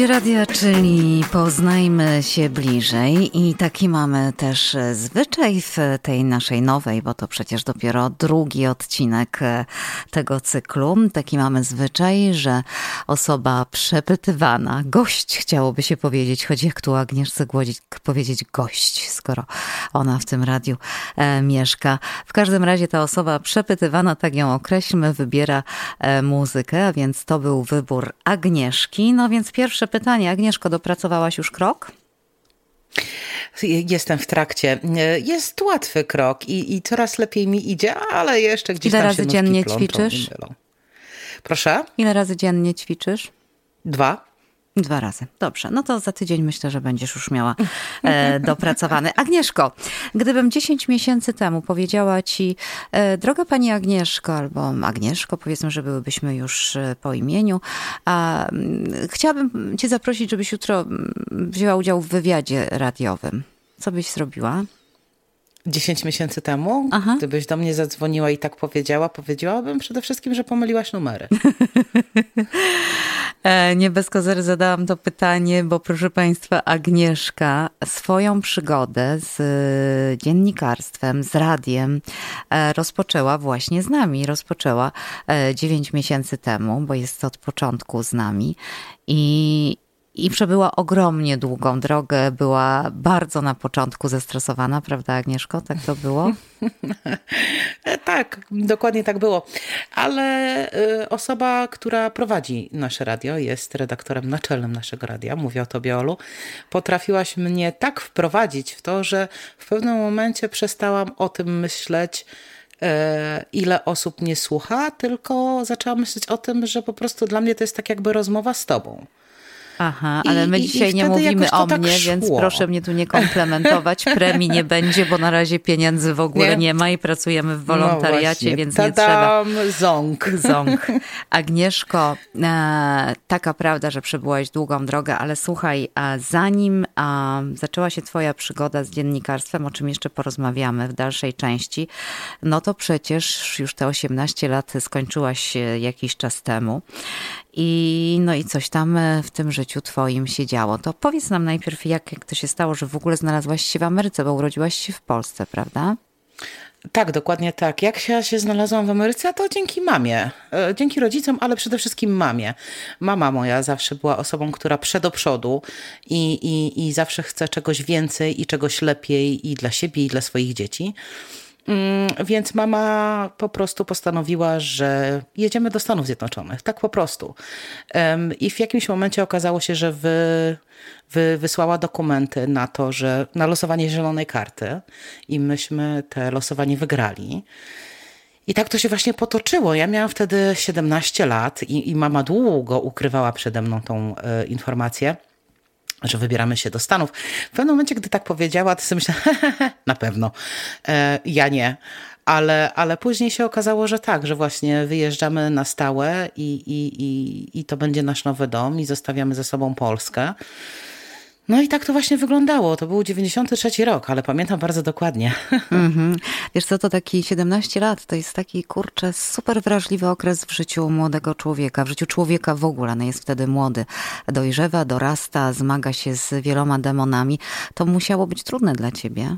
Ludzie Radia, czyli poznajmy się bliżej i taki mamy też zwyczaj w tej naszej nowej, bo to przecież dopiero drugi odcinek tego cyklu. Taki mamy zwyczaj, że osoba przepytywana, gość chciałoby się powiedzieć, choć jak tu Agnieszce Głodzić powiedzieć gość, skoro ona w tym radiu e, mieszka. W każdym razie ta osoba przepytywana, tak ją określmy, wybiera e, muzykę, a więc to był wybór Agnieszki. No więc pierwsze pytanie. Agnieszko, dopracowałaś już krok? Jestem w trakcie. Jest łatwy krok i, i coraz lepiej mi idzie, ale jeszcze gdzieś Ile tam razy się dziennie plączą ćwiczysz? Proszę? Ile razy dziennie ćwiczysz? Dwa. Dwa razy. Dobrze. No to za tydzień myślę, że będziesz już miała e, dopracowany. Agnieszko, gdybym 10 miesięcy temu powiedziała ci, e, droga pani Agnieszko, albo Agnieszko, powiedzmy, że byłybyśmy już e, po imieniu, a m, chciałabym cię zaprosić, żebyś jutro m, wzięła udział w wywiadzie radiowym. Co byś zrobiła? 10 miesięcy temu, Aha. gdybyś do mnie zadzwoniła i tak powiedziała, powiedziałabym przede wszystkim, że pomyliłaś numery. E, Nie bez kozery zadałam to pytanie, bo proszę Państwa, Agnieszka swoją przygodę z e, dziennikarstwem, z radiem e, rozpoczęła właśnie z nami. Rozpoczęła 9 miesięcy temu, bo jest od początku z nami i, i przebyła ogromnie długą drogę. Była bardzo na początku zestresowana, prawda Agnieszko? Tak to było? E, tak, dokładnie tak było. Ale y, osoba, która prowadzi nasze radio, jest redaktorem naczelnym naszego radia, mówię o tobie, Olu, potrafiłaś mnie tak wprowadzić w to, że w pewnym momencie przestałam o tym myśleć, e, ile osób mnie słucha, tylko zaczęłam myśleć o tym, że po prostu dla mnie to jest tak jakby rozmowa z tobą. Aha, ale I- my dzisiaj nie mówimy o tak mnie, więc szło. proszę mnie tu nie komplementować. Premii nie będzie, bo na razie pieniędzy w ogóle nie, Nie? ma i pracujemy w wolontariacie, no więc nie trzeba. Ząg. Ząg. Agnieszko, e, taka prawda, że przebyłaś długą drogę, ale słuchaj, zanim zaczęła się twoja przygoda z dziennikarstwem, o czym jeszcze porozmawiamy w dalszej części, no to przecież już te 18 lat skończyłaś e, jakiś czas temu. I no i coś tam e, w tym życiu twoim się działo. To powiedz nam najpierw, jak, jak to się stało, że w ogóle znalazłaś się w Ameryce, bo urodziłaś się w Polsce, prawda? Tak, dokładnie tak. Jak się, się znalazłam w Ameryce, to dzięki mamie. E, Dzięki rodzicom, ale przede wszystkim mamie. Mama moja zawsze była osobą, która przed do przodu i, i, i zawsze chce czegoś więcej i czegoś lepiej i dla siebie, i dla swoich dzieci. Mm, Więc mama po prostu postanowiła, że jedziemy do Stanów Zjednoczonych. Tak po prostu. I w jakimś momencie okazało się, że wy, wy, wysłała dokumenty na to, że na losowanie zielonej karty i myśmy te losowanie wygrali. I tak to się właśnie potoczyło. Ja miałam wtedy 17 lat i, i mama długo ukrywała przede mną tą e, informację że wybieramy się do Stanów. W pewnym momencie, gdy tak powiedziała, to sobie myślałam, na pewno, e, ja nie. Ale, ale później się okazało, że tak, że właśnie wyjeżdżamy na stałe i, i, i, i to będzie nasz nowy dom i zostawiamy ze sobą Polskę. No i tak to właśnie wyglądało. To był 93 rok, ale pamiętam bardzo dokładnie. Mhm. Wiesz co, to taki 17 lat, to jest taki, kurczę, super wrażliwy okres w życiu młodego człowieka, w życiu człowieka w ogóle, no jest wtedy młody, dojrzewa, dorasta, zmaga się z wieloma demonami. To musiało być trudne dla ciebie.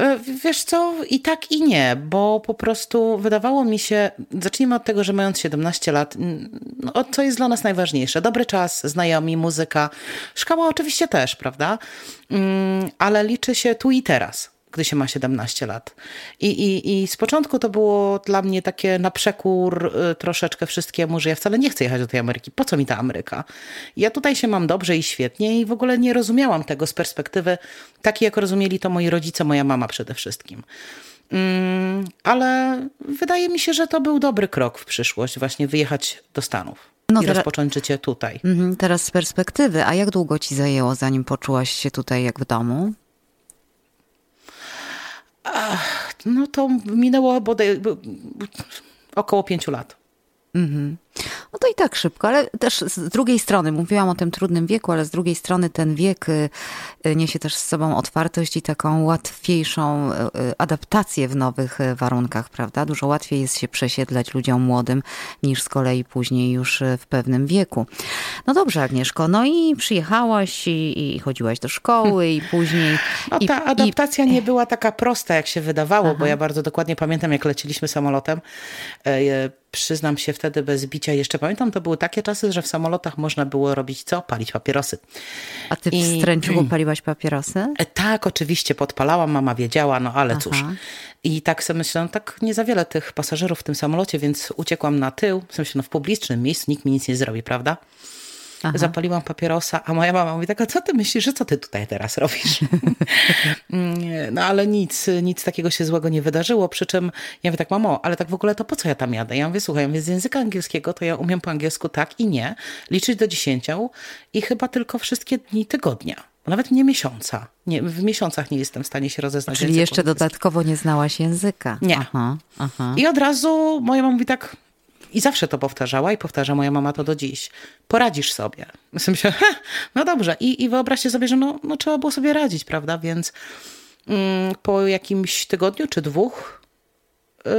E, Wiesz co, i tak i nie, bo po prostu wydawało mi się, zacznijmy od tego, że mając 17 lat, no, co jest dla nas najważniejsze? Dobry czas, znajomi, muzyka, szkoła oczywiście też, prawda? Mm, Ale liczy się tu i teraz gdy się ma 17 lat. I, i, I z początku to było dla mnie takie na przekór y, troszeczkę wszystkiemu, że ja wcale nie chcę jechać do tej Ameryki. Po co mi ta Ameryka? Ja tutaj się mam dobrze i świetnie i w ogóle nie rozumiałam tego z perspektywy takiej, jak rozumieli to moi rodzice, moja mama przede wszystkim. Mm, ale wydaje mi się, że to był dobry krok w przyszłość, właśnie wyjechać do Stanów No i teraz- rozpocząć życie tutaj. Mhm, Teraz z perspektywy, a jak długo ci zajęło, zanim poczułaś się tutaj jak w domu? No to minęło bodaj około pięciu lat. No to i tak szybko, ale też z drugiej strony, mówiłam o tym trudnym wieku, ale z drugiej strony ten wiek y, y, niesie też z sobą otwartość i taką łatwiejszą y, adaptację w nowych warunkach, prawda? Dużo łatwiej jest się przesiedlać ludziom młodym niż z kolei później już w pewnym wieku. No dobrze, Agnieszko, no i przyjechałaś i, i chodziłaś do szkoły i później... No i, ta adaptacja i... nie była taka prosta, jak się wydawało, Aha. bo ja bardzo dokładnie pamiętam, jak leciliśmy samolotem. Przyznam się wtedy bez bicia, jeszcze pamiętam, to były takie czasy, że w samolotach można było robić co? Palić papierosy. A ty I... w Stręczu paliłaś papierosy? E, tak, oczywiście, podpalałam, mama wiedziała, no ale Aha. cóż. I tak sobie myślałam, tak nie za wiele tych pasażerów w tym samolocie, więc uciekłam na tył, w sensie no w publicznym miejscu, nikt mi nic nie zrobi, prawda? Aha. Zapaliłam papierosa, a moja mama mówi taka, co ty myślisz, że co ty tutaj teraz robisz? no ale nic, nic takiego się złego nie wydarzyło, przy czym ja mówię tak, mamo, ale tak w ogóle to po co ja tam jadę? Ja mówię, słuchaj, mówię, z języka angielskiego to ja umiem po angielsku tak i nie, liczyć do dziesięciu i chyba tylko wszystkie dni tygodnia. Nawet nie miesiąca. Nie, w miesiącach nie jestem w stanie się rozeznać. Czyli jeszcze dodatkowo nie znałaś języka. Nie. Aha, aha. I od razu moja mama mówi tak, i zawsze to powtarzała i powtarza moja mama to do dziś. Poradzisz sobie. Myślę, się, no dobrze. I, i wyobraźcie sobie, że no, no trzeba było sobie radzić, prawda? Więc mm, po jakimś tygodniu czy dwóch yy,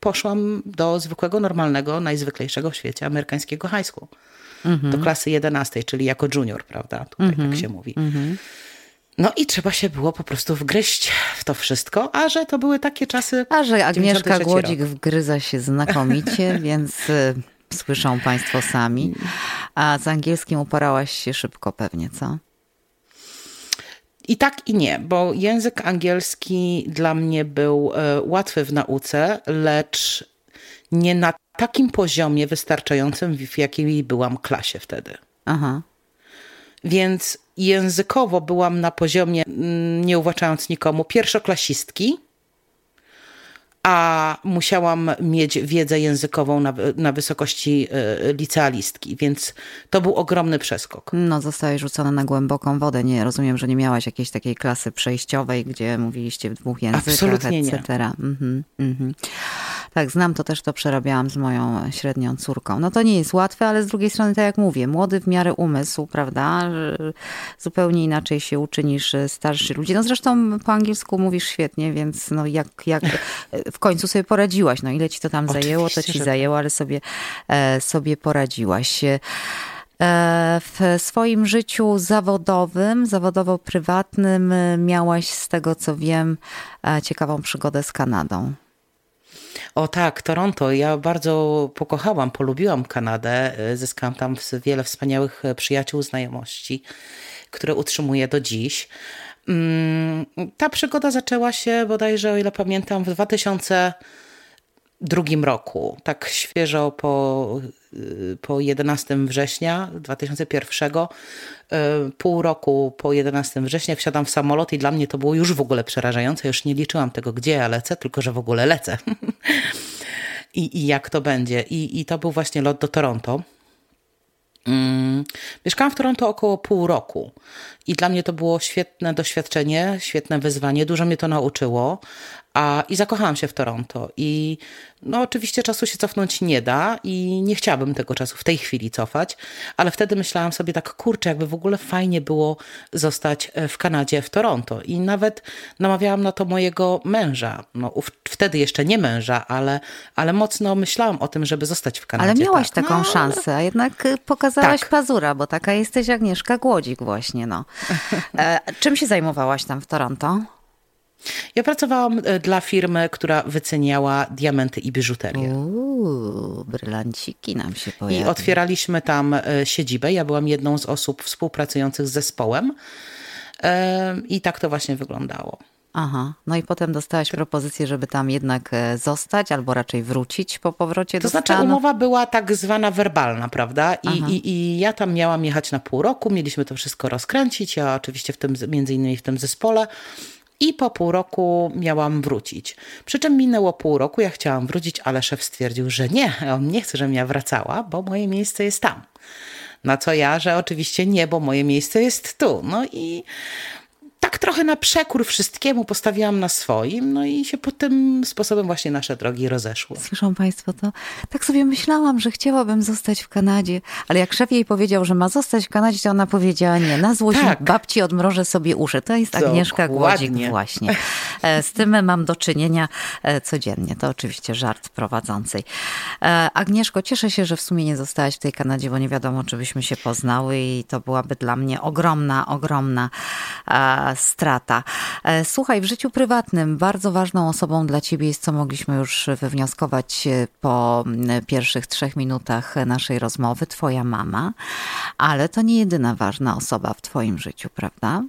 poszłam do zwykłego, normalnego, najzwyklejszego w świecie amerykańskiego high school. Mhm. Do klasy 11, czyli jako junior, prawda? Tutaj tak mhm. się mówi. Mhm. No i trzeba się było po prostu wgryźć w to wszystko, a że to były takie czasy. A że Agnieszka Głodzik rok. wgryza się znakomicie, więc y, słyszą Państwo sami. A z angielskim uporałaś się szybko pewnie, co? I tak i nie, bo język angielski dla mnie był y, łatwy w nauce, lecz nie na takim poziomie wystarczającym, w jakiej byłam klasie wtedy. Aha. Więc językowo byłam na poziomie, mm, nie uwłaczając nikomu, pierwszoklasistki, a musiałam mieć wiedzę językową na, na wysokości e, licealistki, więc to był ogromny przeskok. No, zostałeś rzucona na głęboką wodę. Nie rozumiem, że nie miałaś jakiejś takiej klasy przejściowej, gdzie mówiliście w dwóch językach, Absolutnie etc. Nie. Mhm, mhm. Tak, znam to też, to przerabiałam z moją średnią córką. No to nie jest łatwe, ale z drugiej strony, tak jak mówię, młody w miarę umysł, prawda? Zupełnie inaczej się uczy niż starszy ludzie. No zresztą po angielsku mówisz świetnie, więc no jak, jak w końcu sobie poradziłaś. No ile ci to tam Oczywiście, zajęło, to ci że... zajęło, ale sobie, e, sobie poradziłaś e, w swoim życiu zawodowym, zawodowo-prywatnym miałaś, z tego co wiem, e, ciekawą przygodę z Kanadą. O tak, Toronto. Ja bardzo pokochałam, polubiłam Kanadę. Zyskałam tam wiele wspaniałych przyjaciół, znajomości, które utrzymuję do dziś. Mm, ta przygoda zaczęła się bodajże, o ile pamiętam, w 2002 roku. Tak świeżo po, y, po 11 września 2001. Y, pół roku po 11 września wsiadam w samolot i dla mnie to było już w ogóle przerażające. Już nie liczyłam tego, gdzie ja lecę, tylko że w ogóle lecę. I, I jak to będzie. I, I to był właśnie lot do Toronto. Mm, mieszkałam w Toronto około pół roku i dla mnie to było świetne doświadczenie, świetne wyzwanie, dużo mnie to nauczyło, a, I zakochałam się w Toronto. I no, oczywiście czasu się cofnąć nie da i nie chciałabym tego czasu w tej chwili cofać, ale wtedy myślałam sobie tak, kurczę, jakby w ogóle fajnie było zostać e, w Kanadzie, w Toronto. I nawet namawiałam na to mojego męża. No, wtedy jeszcze nie męża, ale, ale mocno myślałam o tym, żeby zostać w Kanadzie. Ale miałaś tak. taką no, szansę, a jednak y, pokazałaś tak. pazura, bo taka jesteś Agnieszka Głodzik właśnie. No. E, czym się zajmowałaś tam w Toronto? Ja pracowałam e, dla firmy, która wyceniała diamenty i biżuterię. Uuu, brylanciki nam się pojawiły. I otwieraliśmy tam e, siedzibę. Ja byłam jedną z osób współpracujących z zespołem. I tak to właśnie wyglądało. Aha, no i potem dostałaś propozycję, żeby tam jednak zostać, albo raczej wrócić po powrocie to do znaczy, znaczy umowa była tak zwana werbalna, prawda? I, i, I ja tam miałam jechać na pół roku, mieliśmy to wszystko rozkręcić, ja oczywiście w tym, między innymi w tym zespole. I po pół roku miałam wrócić. Przy czym minęło pół roku, ja chciałam wrócić, ale szef stwierdził, że nie, on nie chce, żebym ja wracała, bo moje miejsce jest tam. Na co ja, że oczywiście nie, bo moje miejsce jest tu. No i tak trochę na przekór wszystkiemu postawiłam na swoim, no i się po tym sposobem właśnie nasze drogi rozeszły. Słyszą Państwo to? Tak sobie myślałam, że chciałabym zostać w Kanadzie, ale jak szef jej powiedział, że ma zostać w Kanadzie, to ona powiedziała nie. Na złość tak. babci odmrożę sobie uszy. To jest Agnieszka Głodzik właśnie. E, z tym mam do czynienia e, codziennie. To oczywiście żart prowadzącej. Agnieszko, cieszę się, że w sumie nie zostałaś w tej Kanadzie, bo nie wiadomo, czy byśmy się poznały i to byłaby dla mnie ogromna, ogromna strata. Słuchaj, w życiu prywatnym bardzo ważną osobą dla ciebie jest, co mogliśmy już wywnioskować po pierwszych trzech minutach naszej rozmowy, twoja mama, ale to nie jedyna ważna osoba w twoim życiu, prawda?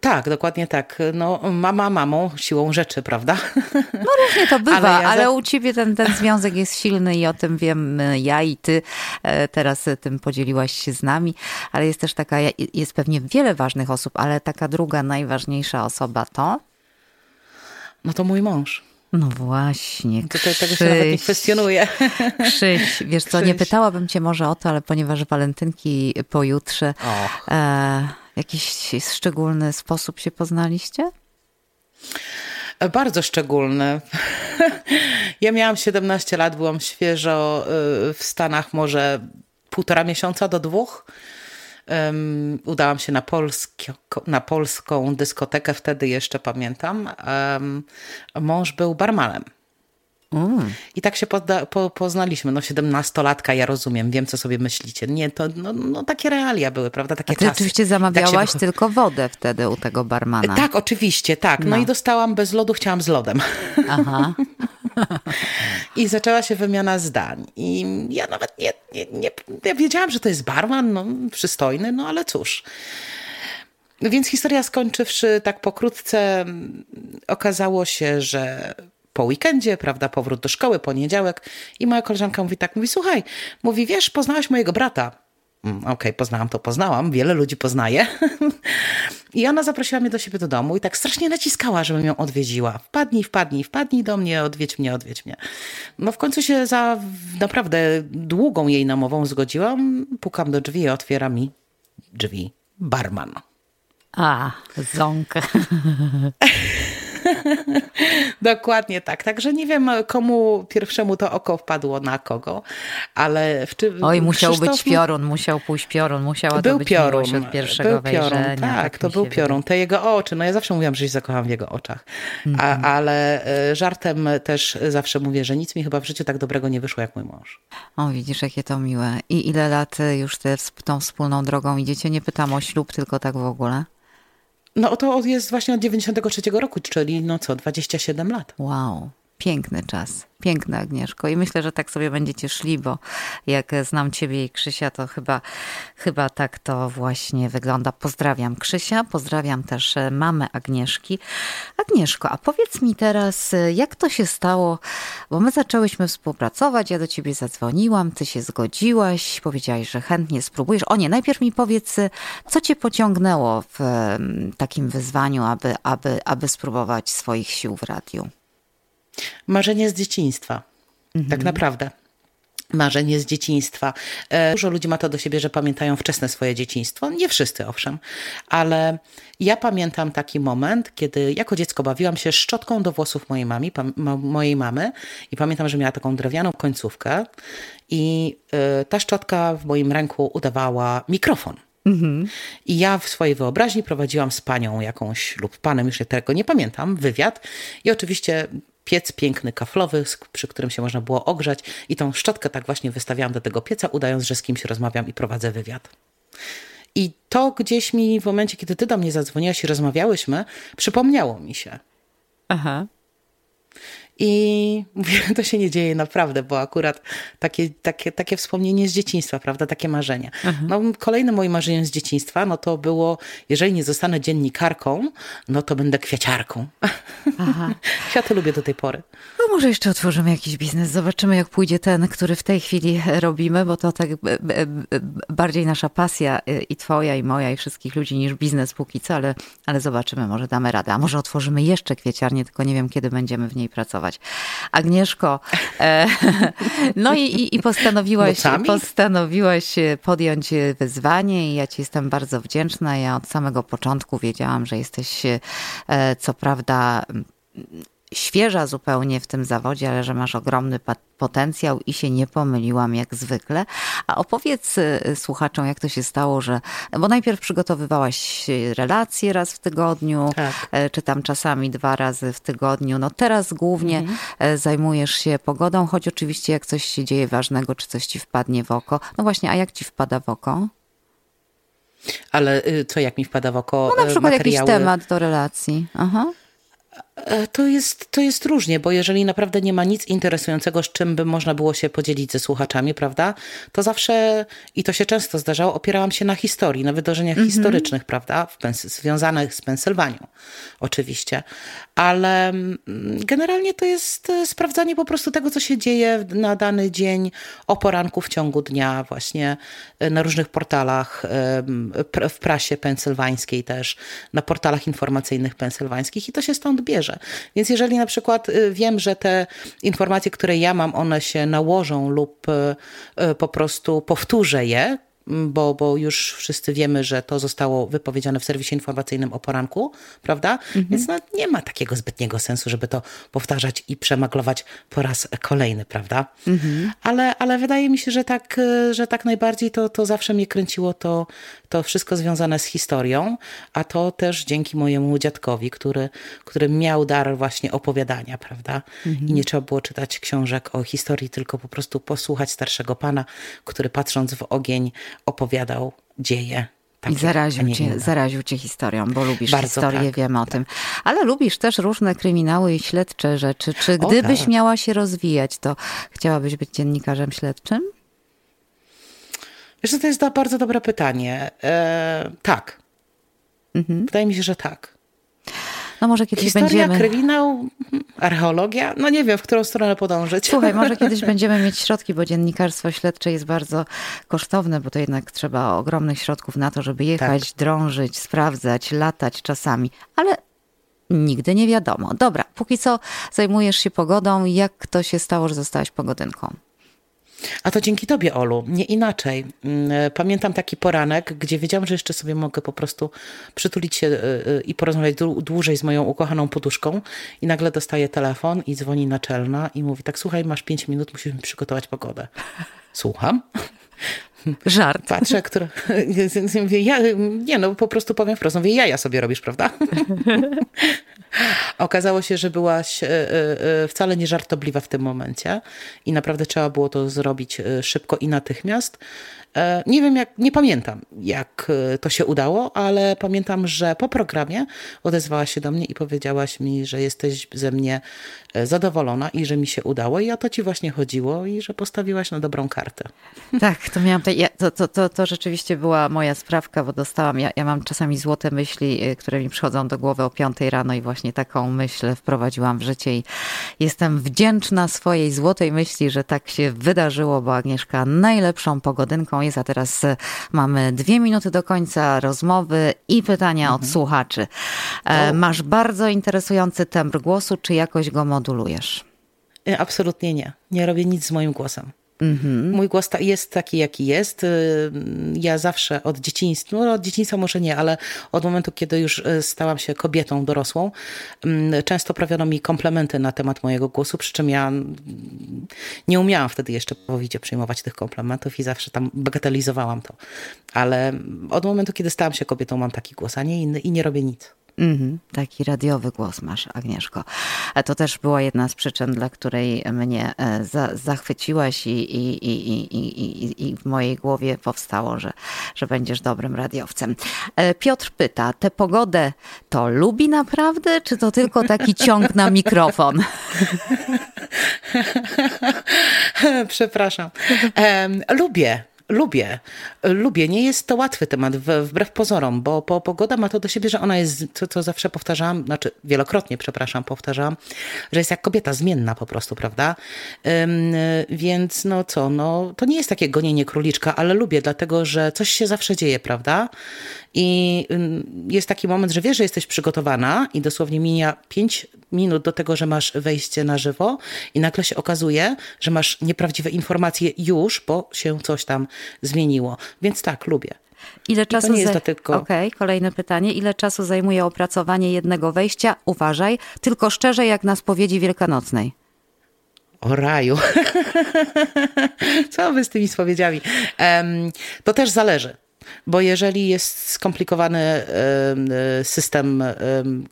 Tak, dokładnie tak. No, mama mamą siłą rzeczy, prawda? No różnie to bywa, ale, ja ale u ciebie ten, ten związek jest silny i o tym wiem ja i ty e, teraz tym podzieliłaś się z nami, ale jest też taka, jest pewnie wiele ważnych osób, ale taka druga, najważniejsza osoba to? No to mój mąż. No właśnie. Tutaj tego się nawet nie kwestionuje. Krzyś, wiesz co, Krzyś. nie pytałabym cię może o to, ale ponieważ walentynki pojutrze, e, jakiś szczególny sposób się poznaliście? Bardzo szczególny. Ja miałam 17 lat, byłam świeżo y, w Stanach może półtora miesiąca do dwóch. Udałam się na, polski, na polską dyskotekę, wtedy jeszcze pamiętam. Mąż był barmanem. Mm. I tak się poda, po, poznaliśmy. No, siedemnastolatka, ja rozumiem, wiem, co sobie myślicie. Nie, to no, no takie realia były, prawda? Takie A ty czasy. oczywiście zamawiałaś tak tylko wodę wtedy u tego barmana. Tak, oczywiście, tak. No, no i dostałam bez lodu, chciałam z lodem. Aha. I zaczęła się wymiana zdań. I ja nawet nie, nie, nie ja wiedziałam, że to jest barman, no, przystojny, no ale cóż. Więc historia skończywszy tak pokrótce, okazało się, że po weekendzie, prawda, powrót do szkoły, poniedziałek i moja koleżanka mówi tak, mówi, słuchaj, mówi, wiesz, poznałaś mojego brata. Mm, Okej, okay, poznałam to, poznałam, wiele ludzi poznaje. I ona zaprosiła mnie do siebie do domu i tak strasznie naciskała, żebym ją odwiedziła. Wpadnij, wpadnij, wpadnij do mnie, odwiedź mnie, odwiedź mnie. No w końcu się za naprawdę długą jej namową zgodziłam. Pukam do drzwi, otwiera mi drzwi barman. A, ząk. Dokładnie tak. Także nie wiem, komu pierwszemu to oko wpadło na kogo, ale w czym. Oj, musiał Krzysztof... być piorun, musiał pójść piorun, musiała był to być piorun, od pierwszego był piorun, wejrzenia, tak, tak to był piorun. Te jego oczy, no ja zawsze mówiłam, że się zakocham w jego oczach. A, mhm. ale e, żartem też zawsze mówię, że nic mi chyba w życiu tak dobrego nie wyszło jak mój mąż. O, widzisz, jakie to miłe. I ile lat już te, tą wspólną drogą idziecie? Nie pytam o ślub, tylko tak w ogóle. No to jest właśnie od 93 roku, czyli no co, 27 lat. Wow, piękny czas. Piękna Agnieszko i myślę, że tak sobie będziecie szli, bo jak znam Ciebie i Krzysia, to chyba, chyba tak to właśnie wygląda. Pozdrawiam Krzysia, pozdrawiam też e, mamę Agnieszki. Agnieszko, a powiedz mi teraz, e, jak to się stało, bo my zaczęłyśmy współpracować, ja do Ciebie zadzwoniłam, Ty się zgodziłaś, powiedziałaś, że chętnie spróbujesz. O nie, najpierw mi powiedz, e, co Cię pociągnęło w takim wyzwaniu, aby, aby, aby spróbować swoich sił w radiu? Marzenie z dzieciństwa. Mhm. Tak naprawdę marzenie z dzieciństwa. E, dużo ludzi ma to do siebie, że pamiętają wczesne swoje dzieciństwo. Nie wszyscy, owszem, ale ja pamiętam taki moment, kiedy jako dziecko bawiłam się szczotką do włosów mojej, mami, mojej mamy i pamiętam, że miała taką drewnianą końcówkę i e, ta szczotka w moim ręku udawała mikrofon. Mhm. I ja w swojej wyobraźni prowadziłam z panią jakąś lub panem, już tego nie pamiętam, wywiad. I oczywiście piec piękny, kaflowy, przy którym się można było ogrzać i tą szczotkę tak właśnie wystawiałam do tego pieca, udając, że z kimś rozmawiam i prowadzę wywiad. I to gdzieś mi w momencie, kiedy ty do mnie zadzwoniłaś i rozmawiałyśmy, przypomniało mi się. Aha. I mówię, to się nie dzieje naprawdę, bo akurat takie, takie, takie wspomnienie z dzieciństwa, prawda, takie marzenia. Mhm. No, kolejnym moim marzeniem z dzieciństwa, no to było, jeżeli nie zostanę dziennikarką, no to będę kwiaciarką. Aha. Ja to lubię do tej pory. No może jeszcze otworzymy jakiś biznes, zobaczymy jak pójdzie ten, który w tej chwili robimy, bo to tak bardziej nasza pasja y, i twoja, i moja, i wszystkich ludzi niż biznes póki co, ale, ale zobaczymy, może damy radę. A może otworzymy jeszcze kwieciarnię, tylko nie wiem, kiedy będziemy w niej pracować. Agnieszko, e, no i, i postanowiłaś, postanowiłaś podjąć wyzwanie i ja ci jestem bardzo wdzięczna. Ja od samego początku wiedziałam, że jesteś e, co prawda świeża zupełnie w tym zawodzie, ale że masz ogromny potencjał i się nie pomyliłam jak zwykle. A opowiedz y, słuchaczom, jak to się stało, że. Bo najpierw przygotowywałaś relacje raz w tygodniu, tak. E, czy tam czasami dwa razy w tygodniu. No teraz głównie mhm. E, zajmujesz się pogodą, choć oczywiście jak coś się dzieje ważnego, czy coś ci wpadnie w oko. No właśnie, a jak ci wpada w oko? Ale y, co, jak mi wpada w oko? No na przykład materiały... jakiś temat do relacji. Aha. E, to jest, to jest różnie, bo jeżeli naprawdę nie ma nic interesującego, z czym by można było się podzielić ze słuchaczami, prawda, to zawsze, i to się często zdarzało, opierałam się na historii, na wydarzeniach mm -hmm. historycznych, prawda, związanych z Pensylwanią, oczywiście. Ale mm, generalnie to jest e, sprawdzanie po prostu tego, co się dzieje na dany dzień, o poranku w ciągu dnia, właśnie e, na różnych portalach, w prasie pensylwańskiej też, na portalach informacyjnych pensylwańskich i to się stąd bierze. Więc jeżeli na przykład y, wiem, że te informacje, które ja mam, one się nałożą lub y, y, po prostu powtórzę je, bo, bo już wszyscy wiemy, że to zostało wypowiedziane w serwisie informacyjnym o poranku, prawda? Mhm. Więc no, nie ma takiego zbytniego sensu, żeby to powtarzać i przemaglować po raz kolejny, prawda? Mhm. Ale, ale wydaje mi się, że tak, że tak najbardziej to, to zawsze mnie kręciło to, to wszystko związane z historią, a to też dzięki mojemu dziadkowi, który, który miał dar właśnie opowiadania, prawda? Mhm. I nie trzeba było czytać książek o historii, tylko po prostu posłuchać starszego pana, który patrząc w ogień opowiadał dzieje i zaraził cię, zaraził cię historią, bo lubisz Bardzo historię, tak, wiemy o tym. Ale lubisz też różne kryminały i śledcze rzeczy. Czy gdybyś tak. miała się rozwijać, to chciałabyś być dziennikarzem śledczym? Wiesz, to jest bardzo dobre pytanie. E, tak. Mhm. Wydaje mi się, że tak. No może kiedyś Historia, będziemy... kryminał, archeologia? No nie wiem, w którą stronę podążyć. Słuchaj, może kiedyś będziemy mieć środki, bo dziennikarstwo śledcze jest bardzo kosztowne, bo to jednak trzeba ogromnych środków na to, żeby jechać, tak. drążyć, sprawdzać, latać czasami. Ale nigdy nie wiadomo. Dobra, póki co zajmujesz się pogodą. Jak to się stało, że zostałaś pogodynką? A to dzięki tobie, Olu, nie inaczej. Mm, pamiętam taki poranek, gdzie wiedziałam, że jeszcze sobie mogę po prostu przytulić się e, e, i porozmawiać dłużej z moją ukochaną poduszką i nagle dostaję telefon i dzwoni naczelna i mówi tak, słuchaj, masz pięć minut, musimy przygotować pogodę. Słucham. Żart. Patrzę, która... Mówię, ja, nie no, po prostu powiem wprost, mówię, jaja sobie robisz, prawda? Okazało się, że byłaś e, e, e, wcale nie żartobliwa w tym momencie i naprawdę trzeba było to zrobić szybko i natychmiast. E, nie wiem, jak, nie pamiętam, jak e, to się udało, ale pamiętam, że po programie odezwałaś się do mnie i powiedziałaś mi, że jesteś ze mnie e, zadowolona i że mi się udało. I o to ci właśnie chodziło i że postawiłaś na dobrą kartę. Tak, to miałam. Te, to, to, to, to rzeczywiście była moja sprawka, bo dostałam. Ja, ja mam czasami złote myśli, które mi przychodzą do głowy o piątej rano i właśnie taką myśl wprowadziłam w życie i jestem wdzięczna swojej złotej myśli, że tak się wydarzyło, bo Agnieszka najlepszą pogodynką jest, a teraz e, mamy dwie minuty do końca rozmowy i pytania mhm. od słuchaczy. E, masz bardzo interesujący tembr głosu, czy jakoś go modulujesz? E, absolutnie nie. Nie robię nic z moim głosem. Mhm. Mój głos jest taki, jaki jest. Y, ja zawsze od dzieciństwa, no od dzieciństwa może nie, ale od momentu, kiedy już y, stałam się kobietą dorosłą, mm, często prawiono mi komplementy na temat mojego głosu, przy czym ja mm, nie umiałam wtedy jeszcze powidzie przyjmować tych komplementów i zawsze tam bagatelizowałam to. Ale od momentu, kiedy stałam się kobietą, mam taki głos, a nie inny i nie robię nic. Mm, taki radiowy głos masz, Agnieszko. To też była jedna z przyczyn, dla której mnie e, za, zachwyciłaś i, i, i, i, i w mojej głowie powstało, że, że będziesz dobrym radiowcem. E, Piotr pyta, tę pogodę to lubi naprawdę, czy to tylko taki ciąg na mikrofon? Przepraszam. Um, lubię lubię. Lubię. Nie jest to łatwy temat, wbrew pozorom, bo, pogoda ma to do siebie, że ona jest, co, co zawsze powtarzam, znaczy wielokrotnie, przepraszam, powtarzam, że jest jak kobieta, zmienna po prostu, prawda? Ym, więc no co, no to nie jest takie gonienie króliczka, ale lubię, dlatego że coś się zawsze dzieje, prawda? I jest taki moment, że wiesz, że jesteś przygotowana i dosłownie mija 5 minut do tego, że masz wejście na żywo i nagle się okazuje, że masz nieprawdziwe informacje już, bo się coś tam zmieniło. Więc tak, lubię. Ile czasu to nie jest za tylko... Okej, okay, kolejne pytanie. Ile czasu zajmuje opracowanie jednego wejścia? Uważaj, tylko szczerze jak na spowiedzi wielkanocnej. O raju. Co wy z tymi spowiedziami? Um, to też zależy. Bo jeżeli jest skomplikowany system,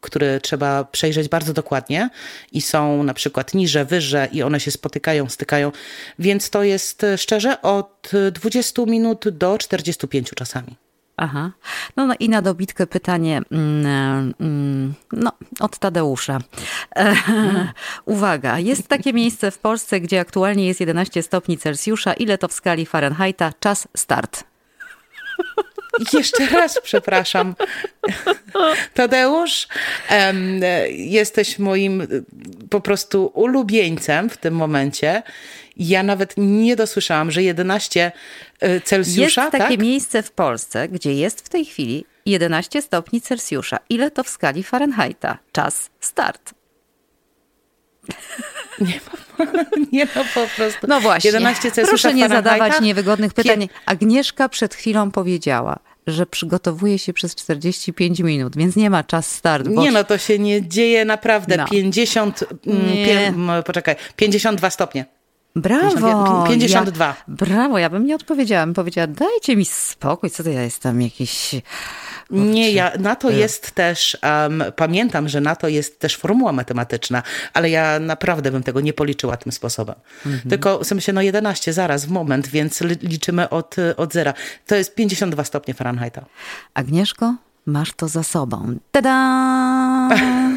który trzeba przejrzeć bardzo dokładnie i są na przykład niże, wyże i one się spotykają, stykają, więc to jest e, szczerze od 20 minut do 45 czasami. Aha. No, no i na dobitkę pytanie mm, mm, no, od Tadeusza. Uwaga, jest takie miejsce w Polsce, gdzie aktualnie jest 11 stopni Celsjusza. Ile to w skali Fahrenheita? Czas start. Jeszcze raz przepraszam. Tadeusz, jesteś moim po prostu ulubieńcem w tym momencie. Ja nawet nie dosłyszałam, że 11 e, Celsjusza. Jest takie tak? miejsce w Polsce, gdzie jest w tej chwili 11 stopni Celsjusza. Ile to w skali Fahrenheita? Czas start. Nie, nie no po prostu. No właśnie. 11 Proszę nie zadawać niewygodnych pytań. Agnieszka przed chwilą powiedziała, że przygotowuje się przez 45 minut, więc nie ma czas start. Bo... Nie no, to się nie dzieje naprawdę. No. 50, mm, nie. poczekaj, 52 stopnie. Brawo! 52. Ja, brawo, ja bym nie odpowiedziała. Bym powiedziała, dajcie mi spokój, co to ja jestem jakiś nie, ja, na to jest też, um, pamiętam, że na to jest też formuła matematyczna, ale ja naprawdę bym tego nie policzyła tym sposobem. Mhm. Tylko sobie myślę, no 11 zaraz, w moment, więc liczymy od, od zera. To jest 52 stopnie Fahrenheita. Agnieszko, masz to za sobą. Tada!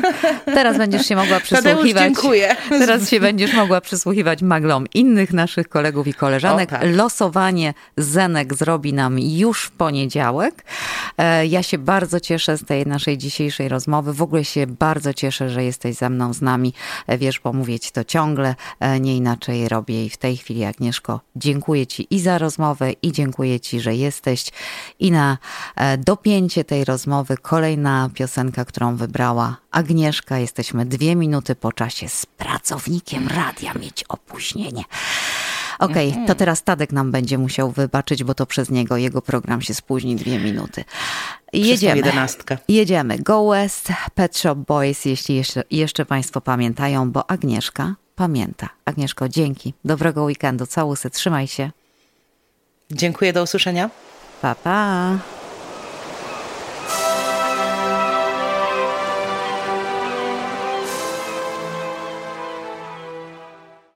Teraz będziesz się mogła przysłuchiwać. Tadeusz, dziękuję. Teraz się będziesz mogła przysłuchiwać maglom innych naszych kolegów i koleżanek. O, tak. Losowanie Zenek zrobi nam już w poniedziałek. E, ja się bardzo cieszę z tej naszej dzisiejszej rozmowy. W ogóle się bardzo cieszę, że jesteś ze mną, z nami. E, wiesz, bo mówię ci to ciągle, e, nie inaczej robię i w tej chwili, Agnieszko, dziękuję ci i za rozmowę i dziękuję ci, że jesteś i na dopięcie tej rozmowy rozmowy kolejna piosenka, którą wybrała Agnieszka. Jesteśmy dwie minuty po czasie z pracownikiem radia mieć opóźnienie. Okej, okay, to teraz Tadek nam będzie musiał wybaczyć, bo to przez niego jego program się spóźni dwie minuty. Jedziemy. Jedziemy. Go West, Pet Shop Boys, jeśli jeszcze, jeszcze Państwo pamiętają, bo Agnieszka pamięta. Agnieszko, dzięki. Dobrego weekendu. Całusy. Trzymaj się. Dziękuję. Do usłyszenia. Pa, pa.